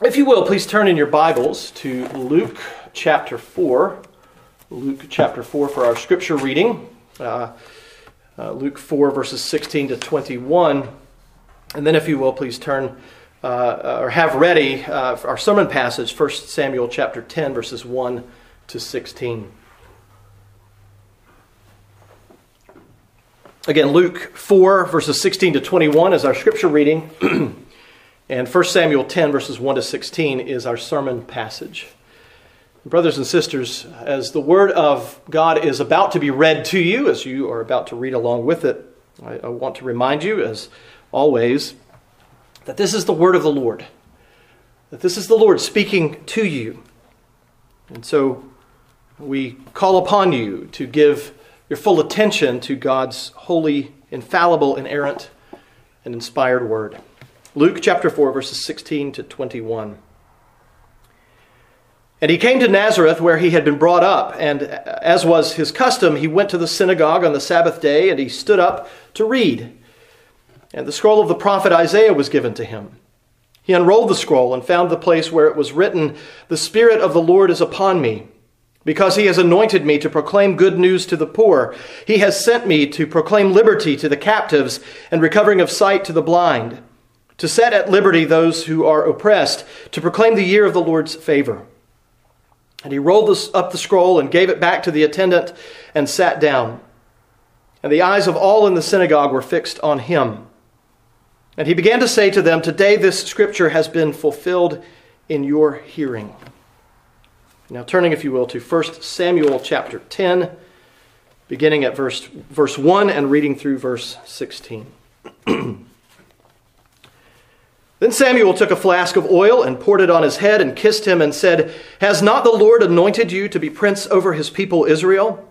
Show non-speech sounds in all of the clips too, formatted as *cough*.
If you will, please turn in your Bibles to Luke chapter 4. Luke chapter 4 for our scripture reading. Uh, uh, Luke 4, verses 16 to 21. And then, if you will, please turn uh, or have ready uh, our sermon passage, 1 Samuel chapter 10, verses 1 to 16. Again, Luke 4, verses 16 to 21 is our scripture reading. *clears throat* And 1 Samuel 10, verses 1 to 16, is our sermon passage. Brothers and sisters, as the Word of God is about to be read to you, as you are about to read along with it, I, I want to remind you, as always, that this is the Word of the Lord, that this is the Lord speaking to you. And so we call upon you to give your full attention to God's holy, infallible, inerrant, and inspired Word. Luke chapter 4, verses 16 to 21. And he came to Nazareth where he had been brought up, and as was his custom, he went to the synagogue on the Sabbath day, and he stood up to read. And the scroll of the prophet Isaiah was given to him. He unrolled the scroll and found the place where it was written, The Spirit of the Lord is upon me, because he has anointed me to proclaim good news to the poor. He has sent me to proclaim liberty to the captives and recovering of sight to the blind to set at liberty those who are oppressed, to proclaim the year of the Lord's favor. And he rolled up the scroll and gave it back to the attendant and sat down. And the eyes of all in the synagogue were fixed on him. And he began to say to them, Today this scripture has been fulfilled in your hearing. Now, turning, if you will, to 1 Samuel chapter 10, beginning at verse, verse 1 and reading through verse 16. *clears throat* Then Samuel took a flask of oil and poured it on his head and kissed him and said, Has not the Lord anointed you to be prince over his people Israel?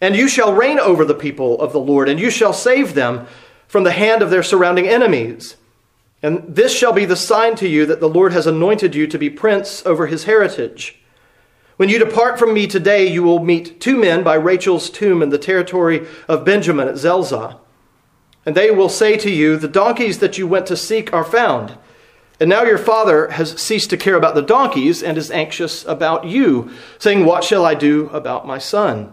And you shall reign over the people of the Lord, and you shall save them from the hand of their surrounding enemies. And this shall be the sign to you that the Lord has anointed you to be prince over his heritage. When you depart from me today, you will meet two men by Rachel's tomb in the territory of Benjamin at Zelzah. And they will say to you, The donkeys that you went to seek are found. And now your father has ceased to care about the donkeys and is anxious about you, saying, What shall I do about my son?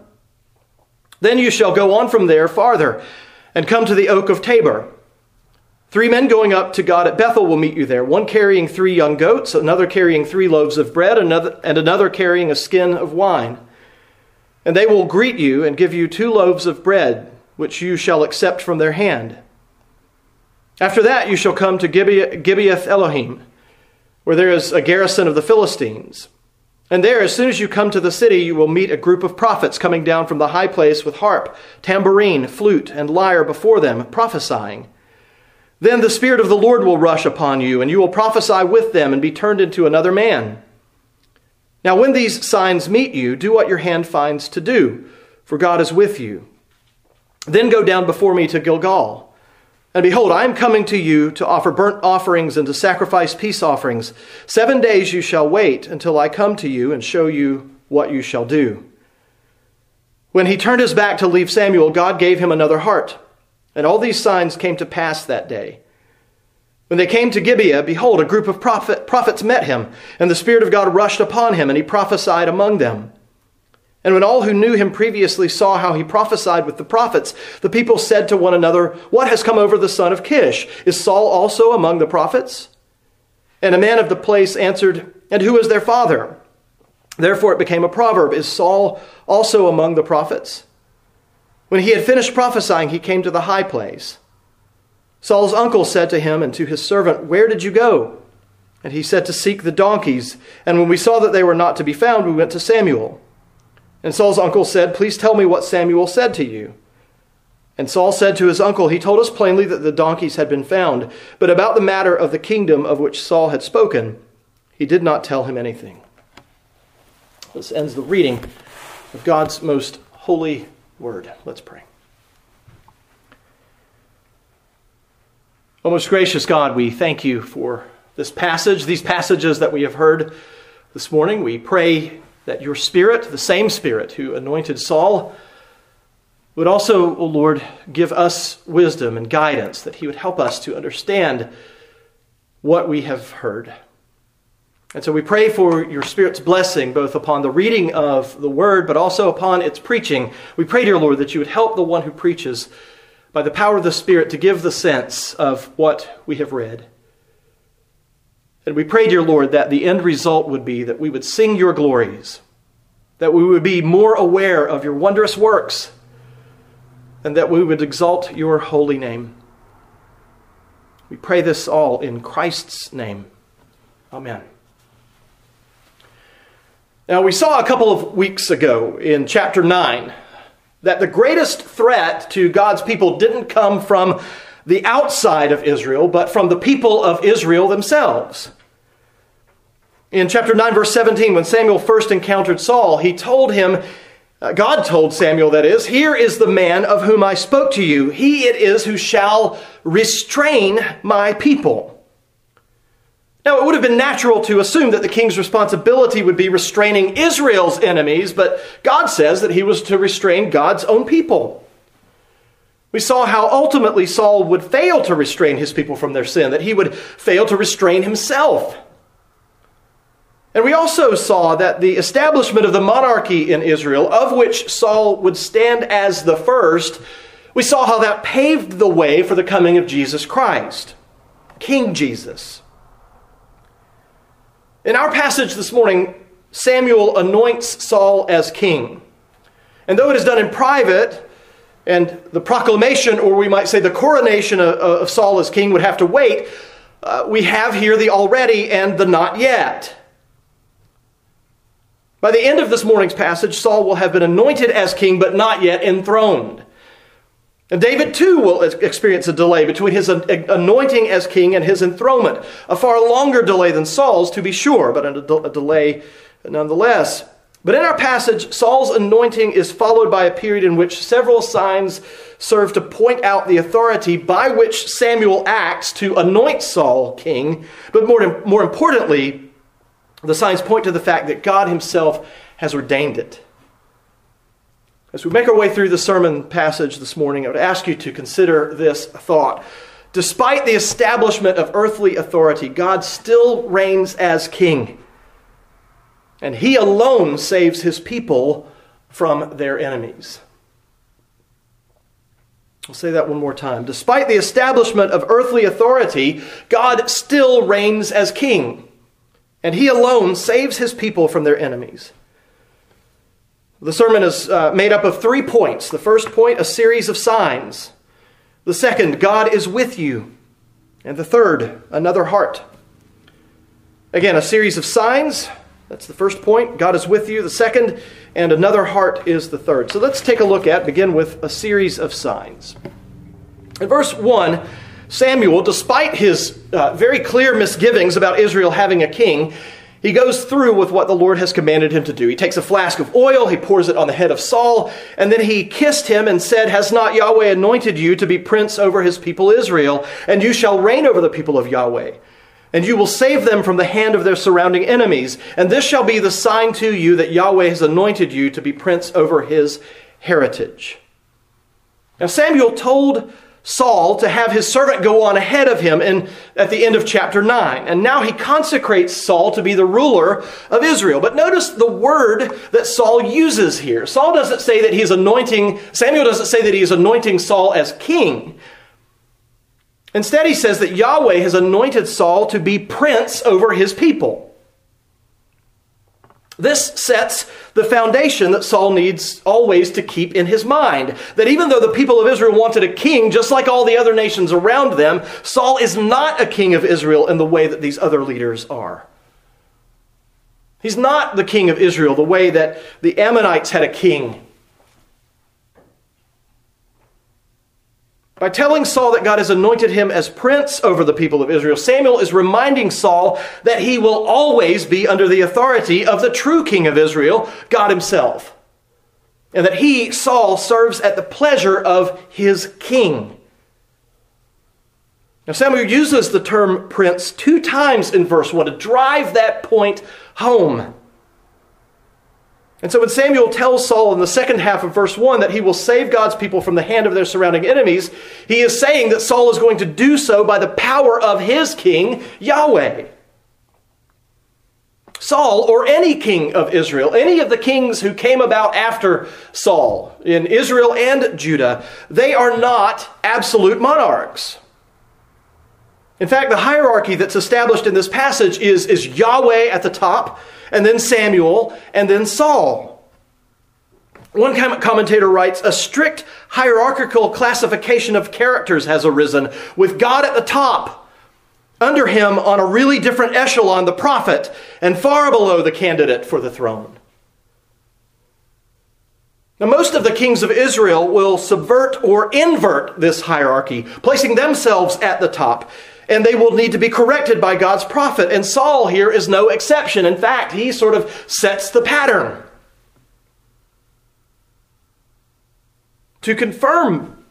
Then you shall go on from there farther and come to the oak of Tabor. Three men going up to God at Bethel will meet you there, one carrying three young goats, another carrying three loaves of bread, another, and another carrying a skin of wine. And they will greet you and give you two loaves of bread which you shall accept from their hand. After that, you shall come to Gibeath Elohim, where there is a garrison of the Philistines. And there, as soon as you come to the city, you will meet a group of prophets coming down from the high place with harp, tambourine, flute, and lyre before them, prophesying. Then the Spirit of the Lord will rush upon you, and you will prophesy with them and be turned into another man. Now, when these signs meet you, do what your hand finds to do, for God is with you. Then go down before me to Gilgal. And behold, I am coming to you to offer burnt offerings and to sacrifice peace offerings. Seven days you shall wait until I come to you and show you what you shall do. When he turned his back to leave Samuel, God gave him another heart. And all these signs came to pass that day. When they came to Gibeah, behold, a group of prophet, prophets met him, and the Spirit of God rushed upon him, and he prophesied among them. And when all who knew him previously saw how he prophesied with the prophets, the people said to one another, What has come over the son of Kish? Is Saul also among the prophets? And a man of the place answered, And who is their father? Therefore it became a proverb Is Saul also among the prophets? When he had finished prophesying, he came to the high place. Saul's uncle said to him and to his servant, Where did you go? And he said, To seek the donkeys. And when we saw that they were not to be found, we went to Samuel. And Saul's uncle said, Please tell me what Samuel said to you. And Saul said to his uncle, He told us plainly that the donkeys had been found, but about the matter of the kingdom of which Saul had spoken, he did not tell him anything. This ends the reading of God's most holy word. Let's pray. O most gracious God, we thank you for this passage, these passages that we have heard this morning. We pray that your Spirit, the same Spirit who anointed Saul, would also, O Lord, give us wisdom and guidance, that He would help us to understand what we have heard. And so we pray for your Spirit's blessing both upon the reading of the Word, but also upon its preaching. We pray, dear Lord, that you would help the one who preaches by the power of the Spirit to give the sense of what we have read. And we pray, dear Lord, that the end result would be that we would sing your glories, that we would be more aware of your wondrous works, and that we would exalt your holy name. We pray this all in Christ's name. Amen. Now, we saw a couple of weeks ago in chapter 9 that the greatest threat to God's people didn't come from the outside of Israel, but from the people of Israel themselves. In chapter 9, verse 17, when Samuel first encountered Saul, he told him, uh, God told Samuel, that is, Here is the man of whom I spoke to you. He it is who shall restrain my people. Now, it would have been natural to assume that the king's responsibility would be restraining Israel's enemies, but God says that he was to restrain God's own people. We saw how ultimately Saul would fail to restrain his people from their sin, that he would fail to restrain himself. And we also saw that the establishment of the monarchy in Israel, of which Saul would stand as the first, we saw how that paved the way for the coming of Jesus Christ, King Jesus. In our passage this morning, Samuel anoints Saul as king. And though it is done in private, and the proclamation, or we might say the coronation of, of Saul as king, would have to wait, uh, we have here the already and the not yet. By the end of this morning's passage, Saul will have been anointed as king, but not yet enthroned. And David too will experience a delay between his anointing as king and his enthronement. A far longer delay than Saul's, to be sure, but a delay nonetheless. But in our passage, Saul's anointing is followed by a period in which several signs serve to point out the authority by which Samuel acts to anoint Saul king. But more, more importantly, the signs point to the fact that God himself has ordained it. As we make our way through the sermon passage this morning, I would ask you to consider this thought. Despite the establishment of earthly authority, God still reigns as king. And he alone saves his people from their enemies. I'll say that one more time. Despite the establishment of earthly authority, God still reigns as king. And he alone saves his people from their enemies. The sermon is uh, made up of three points. The first point, a series of signs. The second, God is with you. And the third, another heart. Again, a series of signs. That's the first point. God is with you. The second, and another heart is the third. So let's take a look at, begin with a series of signs. In verse 1, Samuel, despite his uh, very clear misgivings about Israel having a king, he goes through with what the Lord has commanded him to do. He takes a flask of oil, he pours it on the head of Saul, and then he kissed him and said, Has not Yahweh anointed you to be prince over his people Israel? And you shall reign over the people of Yahweh. And you will save them from the hand of their surrounding enemies. And this shall be the sign to you that Yahweh has anointed you to be prince over his heritage. Now, Samuel told Saul to have his servant go on ahead of him in, at the end of chapter 9. And now he consecrates Saul to be the ruler of Israel. But notice the word that Saul uses here. Saul doesn't say that he's anointing, Samuel doesn't say that he is anointing Saul as king. Instead, he says that Yahweh has anointed Saul to be prince over his people. This sets the foundation that Saul needs always to keep in his mind. That even though the people of Israel wanted a king, just like all the other nations around them, Saul is not a king of Israel in the way that these other leaders are. He's not the king of Israel the way that the Ammonites had a king By telling Saul that God has anointed him as prince over the people of Israel, Samuel is reminding Saul that he will always be under the authority of the true king of Israel, God himself. And that he, Saul, serves at the pleasure of his king. Now, Samuel uses the term prince two times in verse 1 to drive that point home. And so when Samuel tells Saul in the second half of verse 1 that he will save God's people from the hand of their surrounding enemies, he is saying that Saul is going to do so by the power of his king, Yahweh. Saul or any king of Israel, any of the kings who came about after Saul in Israel and Judah, they are not absolute monarchs. In fact, the hierarchy that's established in this passage is, is Yahweh at the top, and then Samuel, and then Saul. One commentator writes A strict hierarchical classification of characters has arisen, with God at the top. Under him, on a really different echelon, the prophet, and far below the candidate for the throne. Now, most of the kings of Israel will subvert or invert this hierarchy, placing themselves at the top, and they will need to be corrected by God's prophet. And Saul here is no exception. In fact, he sort of sets the pattern. to confirm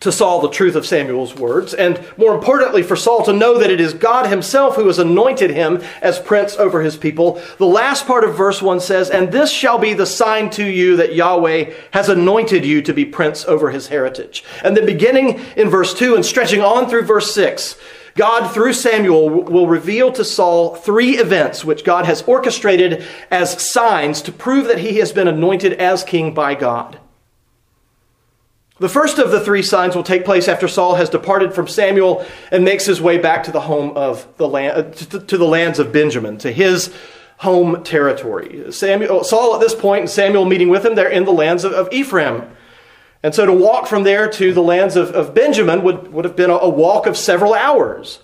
to Saul the truth of Samuel's words, and more importantly, for Saul to know that it is God himself who has anointed him as prince over his people. The last part of verse 1 says, And this shall be the sign to you that Yahweh has anointed you to be prince over his heritage. And then beginning in verse 2 and stretching on through verse 6, God, through Samuel, will reveal to Saul three events which God has orchestrated as signs to prove that he has been anointed as king by God. The first of the three signs will take place after Saul has departed from Samuel and makes his way back to the home of the land, uh, to the lands of Benjamin, to his home territory. Samuel, Saul at this point, and Samuel meeting with him, they're in the lands of, of Ephraim. And so to walk from there to the lands of, of Benjamin would, would have been a, a walk of several hours.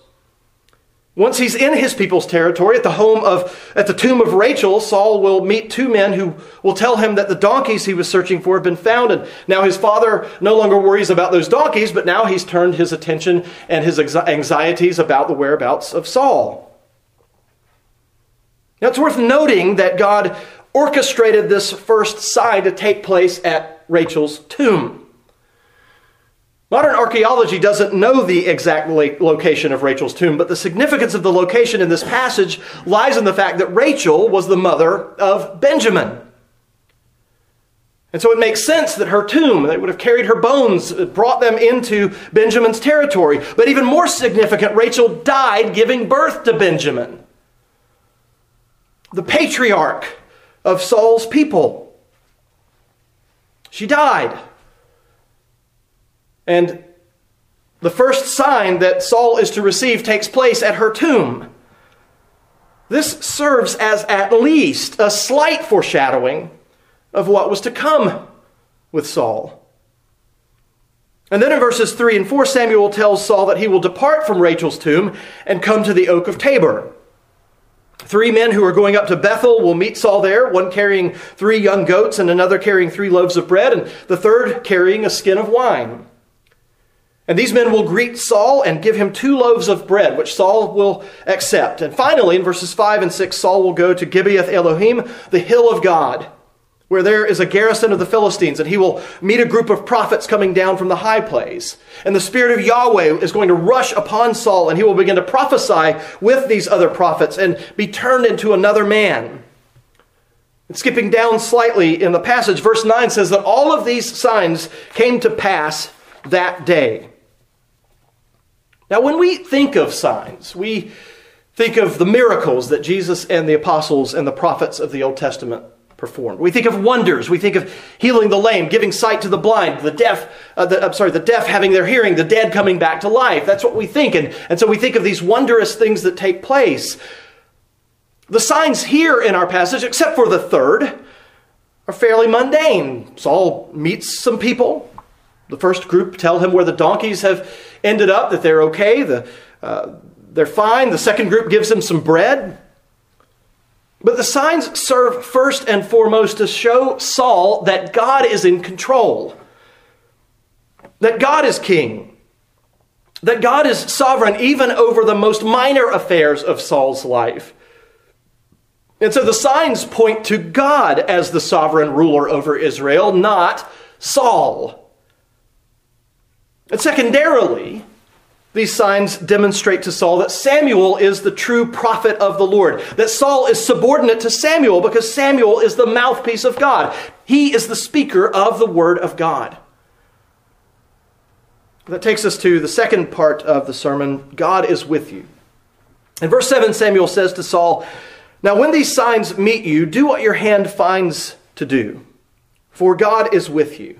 Once he's in his people's territory, at the home of, at the tomb of Rachel, Saul will meet two men who will tell him that the donkeys he was searching for have been found. And now his father no longer worries about those donkeys, but now he's turned his attention and his anxieties about the whereabouts of Saul. Now it's worth noting that God orchestrated this first sign to take place at Rachel's tomb. Modern archaeology doesn't know the exact location of Rachel's tomb, but the significance of the location in this passage lies in the fact that Rachel was the mother of Benjamin. And so it makes sense that her tomb, they would have carried her bones, uh, brought them into Benjamin's territory. But even more significant, Rachel died giving birth to Benjamin, the patriarch of Saul's people. She died. And the first sign that Saul is to receive takes place at her tomb. This serves as at least a slight foreshadowing of what was to come with Saul. And then in verses 3 and 4, Samuel tells Saul that he will depart from Rachel's tomb and come to the oak of Tabor. Three men who are going up to Bethel will meet Saul there, one carrying three young goats and another carrying three loaves of bread, and the third carrying a skin of wine. And these men will greet Saul and give him two loaves of bread, which Saul will accept. And finally, in verses 5 and 6, Saul will go to Gibeath Elohim, the hill of God, where there is a garrison of the Philistines, and he will meet a group of prophets coming down from the high place. And the Spirit of Yahweh is going to rush upon Saul, and he will begin to prophesy with these other prophets and be turned into another man. And skipping down slightly in the passage, verse 9 says that all of these signs came to pass that day. Now, when we think of signs, we think of the miracles that Jesus and the apostles and the prophets of the Old Testament performed. We think of wonders. We think of healing the lame, giving sight to the blind, the deaf, uh, the, I'm sorry, the deaf having their hearing, the dead coming back to life. That's what we think. And, and so we think of these wondrous things that take place. The signs here in our passage, except for the third, are fairly mundane. Saul meets some people. The first group tell him where the donkeys have ended up, that they're okay, the, uh, they're fine. The second group gives him some bread. But the signs serve first and foremost to show Saul that God is in control, that God is king, that God is sovereign even over the most minor affairs of Saul's life. And so the signs point to God as the sovereign ruler over Israel, not Saul. And secondarily, these signs demonstrate to Saul that Samuel is the true prophet of the Lord, that Saul is subordinate to Samuel because Samuel is the mouthpiece of God. He is the speaker of the Word of God. That takes us to the second part of the sermon God is with you. In verse 7, Samuel says to Saul, Now, when these signs meet you, do what your hand finds to do, for God is with you.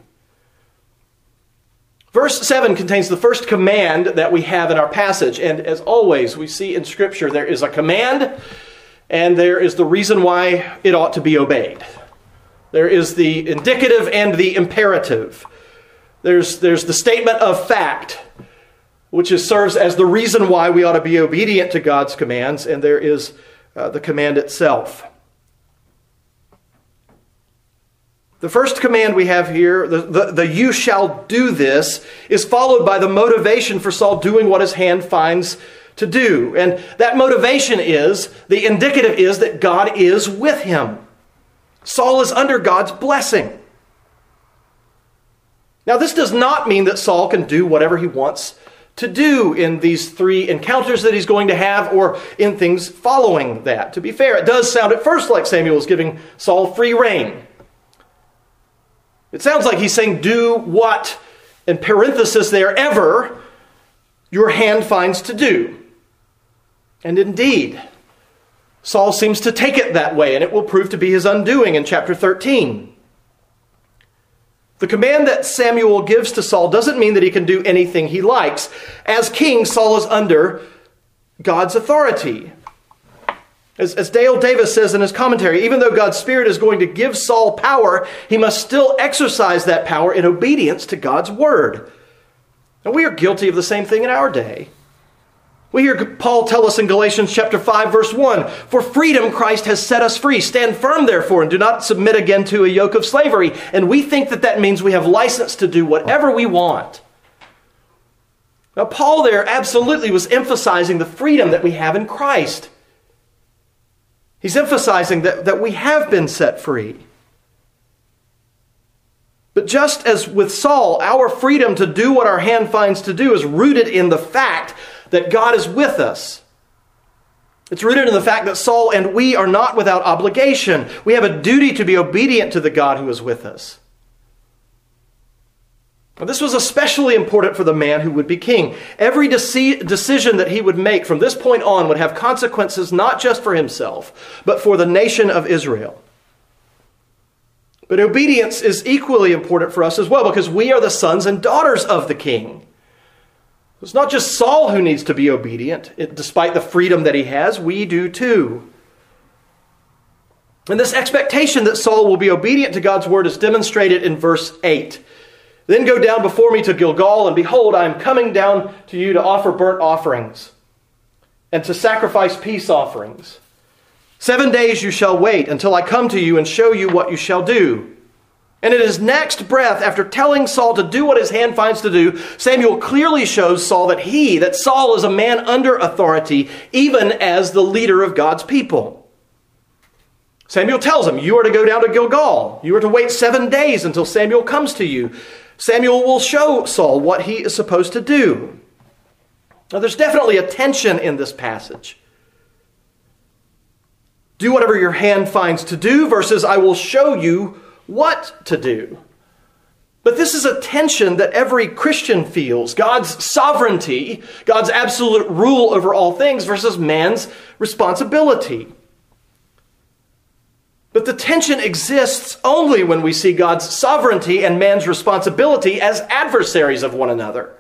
Verse 7 contains the first command that we have in our passage. And as always, we see in Scripture there is a command and there is the reason why it ought to be obeyed. There is the indicative and the imperative. There's, there's the statement of fact, which is, serves as the reason why we ought to be obedient to God's commands, and there is uh, the command itself. The first command we have here, the, the, the, you shall do this, is followed by the motivation for Saul doing what his hand finds to do. And that motivation is, the indicative is that God is with him. Saul is under God's blessing. Now, this does not mean that Saul can do whatever he wants to do in these three encounters that he's going to have or in things following that. To be fair, it does sound at first like Samuel is giving Saul free rein. It sounds like he's saying, do what, in parenthesis there, ever your hand finds to do. And indeed, Saul seems to take it that way, and it will prove to be his undoing in chapter 13. The command that Samuel gives to Saul doesn't mean that he can do anything he likes. As king, Saul is under God's authority. As, as, Dale Davis says in his commentary, even though God's Spirit is going to give Saul power, he must still exercise that power in obedience to God's word. And we are guilty of the same thing in our day. We hear Paul tell us in Galatians chapter 5 verse 1, "For freedom Christ has set us free. Stand firm therefore and do not submit again to a yoke of slavery." And we think that that means we have license to do whatever we want. Now Paul there absolutely was emphasizing the freedom that we have in Christ. He's emphasizing that, that we have been set free. But just as with Saul, our freedom to do what our hand finds to do is rooted in the fact that God is with us. It's rooted in the fact that Saul and we are not without obligation. We have a duty to be obedient to the God who is with us. This was especially important for the man who would be king. Every deci- decision that he would make from this point on would have consequences not just for himself, but for the nation of Israel. But obedience is equally important for us as well because we are the sons and daughters of the king. It's not just Saul who needs to be obedient, it, despite the freedom that he has, we do too. And this expectation that Saul will be obedient to God's word is demonstrated in verse 8. Then go down before me to Gilgal, and behold, I am coming down to you to offer burnt offerings and to sacrifice peace offerings. Seven days you shall wait until I come to you and show you what you shall do. And in his next breath, after telling Saul to do what his hand finds to do, Samuel clearly shows Saul that he, that Saul is a man under authority, even as the leader of God's people. Samuel tells him, You are to go down to Gilgal. You are to wait seven days until Samuel comes to you. Samuel will show Saul what he is supposed to do. Now, there's definitely a tension in this passage. Do whatever your hand finds to do versus I will show you what to do. But this is a tension that every Christian feels God's sovereignty, God's absolute rule over all things, versus man's responsibility. But the tension exists only when we see God's sovereignty and man's responsibility as adversaries of one another.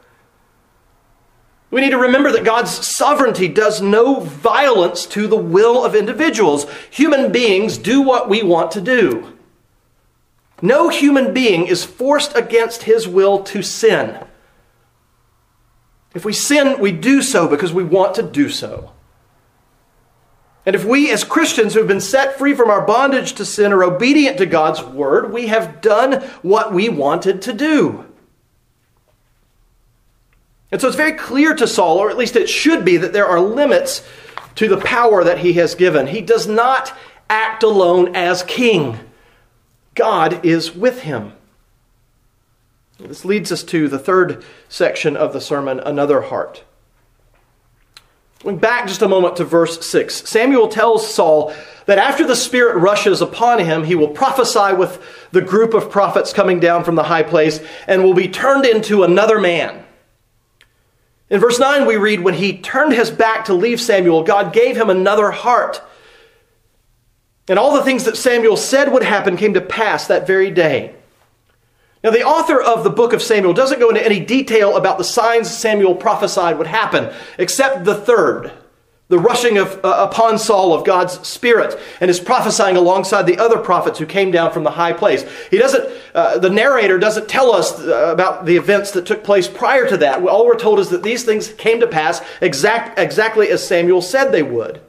We need to remember that God's sovereignty does no violence to the will of individuals. Human beings do what we want to do. No human being is forced against his will to sin. If we sin, we do so because we want to do so. And if we, as Christians who have been set free from our bondage to sin, are obedient to God's word, we have done what we wanted to do. And so it's very clear to Saul, or at least it should be, that there are limits to the power that he has given. He does not act alone as king, God is with him. This leads us to the third section of the sermon, Another Heart. Back just a moment to verse 6, Samuel tells Saul that after the Spirit rushes upon him, he will prophesy with the group of prophets coming down from the high place and will be turned into another man. In verse 9, we read, When he turned his back to leave Samuel, God gave him another heart. And all the things that Samuel said would happen came to pass that very day. Now, the author of the book of Samuel doesn't go into any detail about the signs Samuel prophesied would happen, except the third, the rushing of, uh, upon Saul of God's Spirit, and his prophesying alongside the other prophets who came down from the high place. He doesn't, uh, the narrator doesn't tell us uh, about the events that took place prior to that. All we're told is that these things came to pass exact, exactly as Samuel said they would.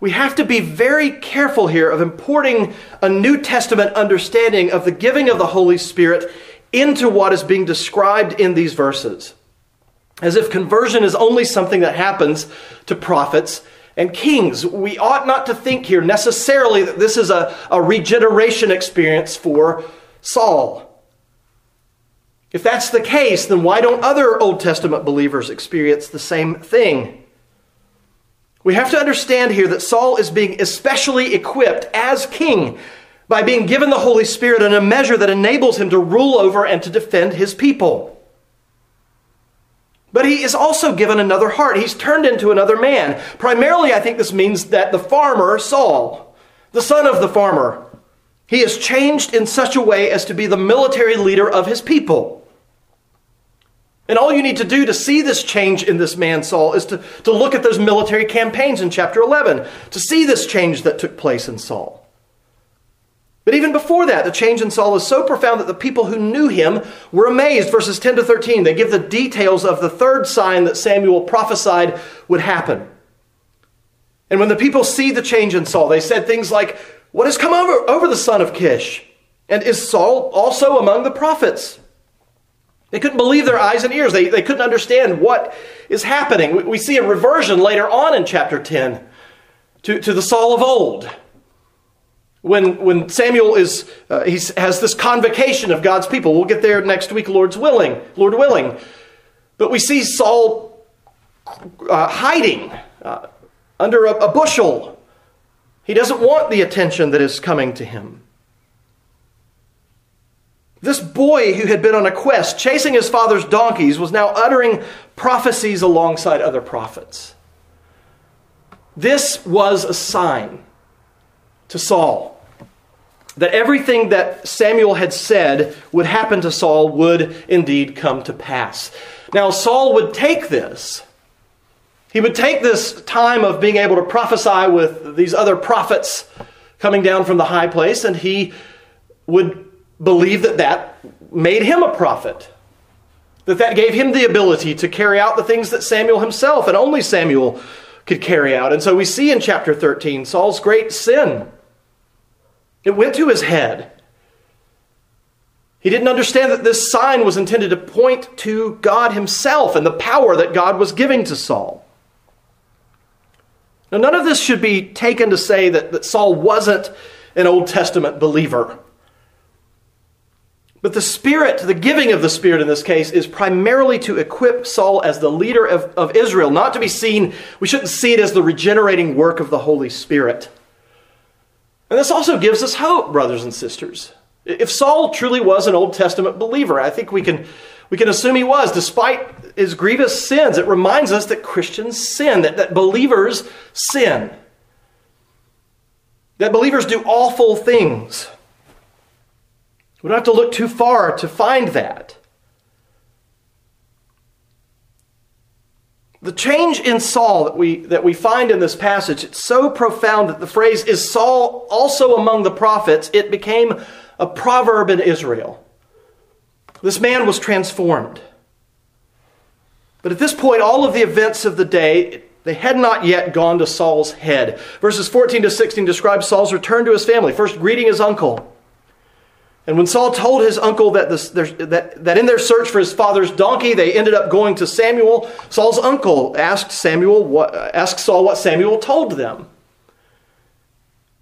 We have to be very careful here of importing a New Testament understanding of the giving of the Holy Spirit into what is being described in these verses. As if conversion is only something that happens to prophets and kings. We ought not to think here necessarily that this is a, a regeneration experience for Saul. If that's the case, then why don't other Old Testament believers experience the same thing? We have to understand here that Saul is being especially equipped as king by being given the Holy Spirit in a measure that enables him to rule over and to defend his people. But he is also given another heart. He's turned into another man. Primarily, I think this means that the farmer, Saul, the son of the farmer, he is changed in such a way as to be the military leader of his people. And all you need to do to see this change in this man, Saul, is to, to look at those military campaigns in chapter 11 to see this change that took place in Saul. But even before that, the change in Saul is so profound that the people who knew him were amazed. Verses 10 to 13, they give the details of the third sign that Samuel prophesied would happen. And when the people see the change in Saul, they said things like, What has come over, over the son of Kish? And is Saul also among the prophets? They couldn't believe their eyes and ears. They, they couldn't understand what is happening. We, we see a reversion later on in chapter 10 to, to the Saul of old. When, when Samuel is, uh, he has this convocation of God's people. We'll get there next week, Lord's willing, Lord willing. But we see Saul uh, hiding uh, under a, a bushel. He doesn't want the attention that is coming to him. This boy who had been on a quest chasing his father's donkeys was now uttering prophecies alongside other prophets. This was a sign to Saul that everything that Samuel had said would happen to Saul would indeed come to pass. Now, Saul would take this. He would take this time of being able to prophesy with these other prophets coming down from the high place, and he would believe that that made him a prophet. That that gave him the ability to carry out the things that Samuel himself and only Samuel could carry out. And so we see in chapter 13 Saul's great sin. It went to his head. He didn't understand that this sign was intended to point to God himself and the power that God was giving to Saul. Now, none of this should be taken to say that, that Saul wasn't an Old Testament believer. But the Spirit, the giving of the Spirit in this case, is primarily to equip Saul as the leader of, of Israel, not to be seen, we shouldn't see it as the regenerating work of the Holy Spirit. And this also gives us hope, brothers and sisters. If Saul truly was an Old Testament believer, I think we can, we can assume he was, despite his grievous sins. It reminds us that Christians sin, that, that believers sin, that believers do awful things. We don't have to look too far to find that. The change in Saul that we, that we find in this passage, it's so profound that the phrase, is Saul also among the prophets, it became a proverb in Israel. This man was transformed. But at this point, all of the events of the day, they had not yet gone to Saul's head. Verses 14 to 16 describe Saul's return to his family, first greeting his uncle. And when Saul told his uncle that, this, that, that in their search for his father's donkey, they ended up going to Samuel, Saul's uncle asked, Samuel what, asked Saul what Samuel told them.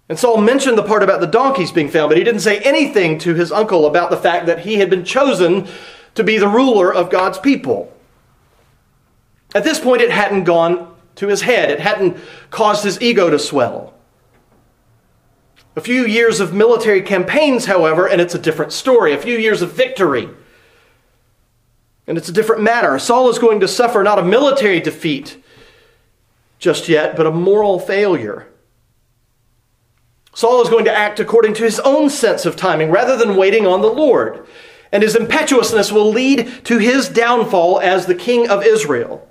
And Saul mentioned the part about the donkeys being found, but he didn't say anything to his uncle about the fact that he had been chosen to be the ruler of God's people. At this point, it hadn't gone to his head, it hadn't caused his ego to swell. A few years of military campaigns, however, and it's a different story. A few years of victory. And it's a different matter. Saul is going to suffer not a military defeat just yet, but a moral failure. Saul is going to act according to his own sense of timing rather than waiting on the Lord. And his impetuousness will lead to his downfall as the king of Israel.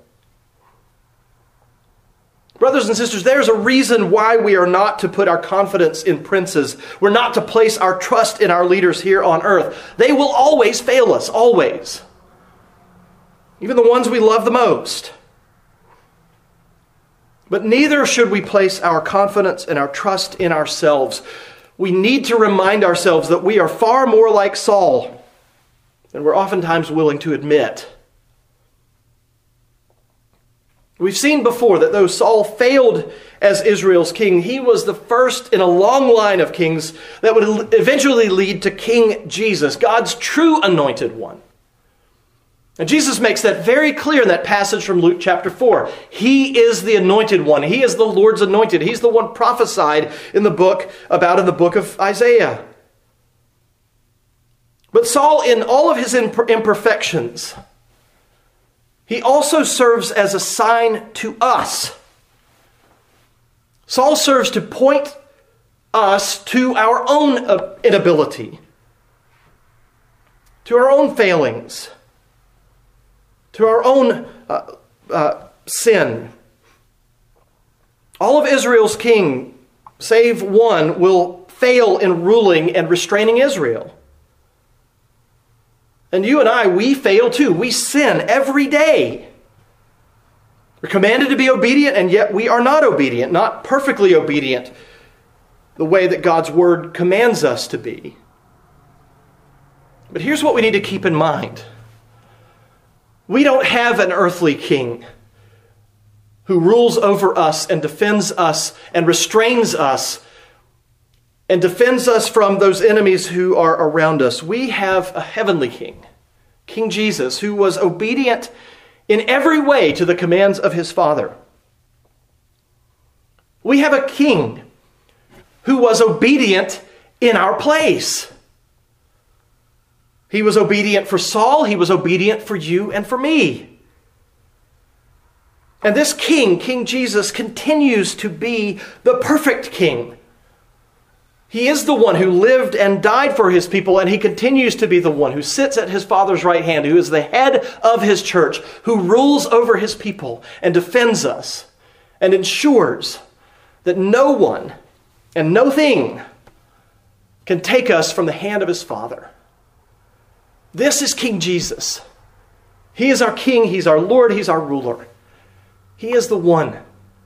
Brothers and sisters, there's a reason why we are not to put our confidence in princes. We're not to place our trust in our leaders here on earth. They will always fail us, always. Even the ones we love the most. But neither should we place our confidence and our trust in ourselves. We need to remind ourselves that we are far more like Saul than we're oftentimes willing to admit. We've seen before that though Saul failed as Israel's king, he was the first in a long line of kings that would eventually lead to King Jesus, God's true anointed one. And Jesus makes that very clear in that passage from Luke chapter 4. He is the anointed one. He is the Lord's anointed. He's the one prophesied in the book about in the book of Isaiah. But Saul, in all of his imperfections, he also serves as a sign to us. Saul serves to point us to our own inability, to our own failings, to our own uh, uh, sin. All of Israel's king, save one, will fail in ruling and restraining Israel. And you and I, we fail too. We sin every day. We're commanded to be obedient, and yet we are not obedient, not perfectly obedient the way that God's word commands us to be. But here's what we need to keep in mind we don't have an earthly king who rules over us and defends us and restrains us and defends us from those enemies who are around us. We have a heavenly king, King Jesus, who was obedient in every way to the commands of his Father. We have a king who was obedient in our place. He was obedient for Saul, he was obedient for you and for me. And this king, King Jesus, continues to be the perfect king he is the one who lived and died for his people, and he continues to be the one who sits at his Father's right hand, who is the head of his church, who rules over his people and defends us and ensures that no one and no thing can take us from the hand of his Father. This is King Jesus. He is our King, He's our Lord, He's our ruler. He is the one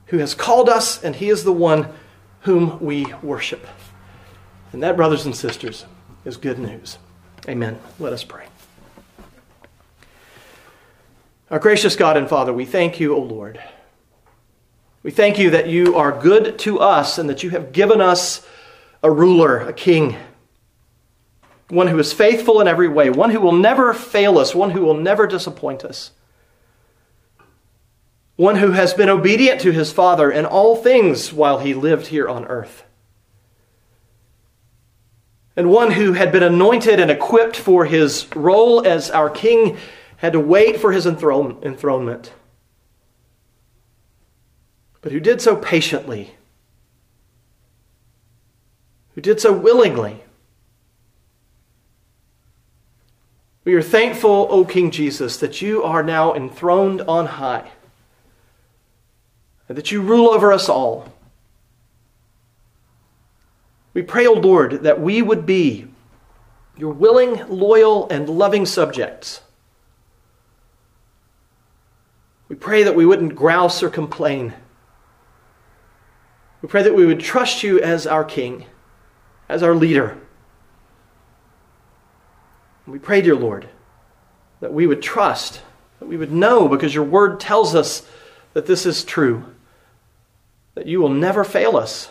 who has called us, and He is the one whom we worship. And that, brothers and sisters, is good news. Amen. Let us pray. Our gracious God and Father, we thank you, O Lord. We thank you that you are good to us and that you have given us a ruler, a king, one who is faithful in every way, one who will never fail us, one who will never disappoint us, one who has been obedient to his Father in all things while he lived here on earth and one who had been anointed and equipped for his role as our king had to wait for his enthrone- enthronement, but who did so patiently, who did so willingly. We are thankful, O King Jesus, that you are now enthroned on high, and that you rule over us all. We pray, O oh Lord, that we would be your willing, loyal, and loving subjects. We pray that we wouldn't grouse or complain. We pray that we would trust you as our King, as our leader. we pray, dear Lord, that we would trust, that we would know, because your word tells us that this is true, that you will never fail us.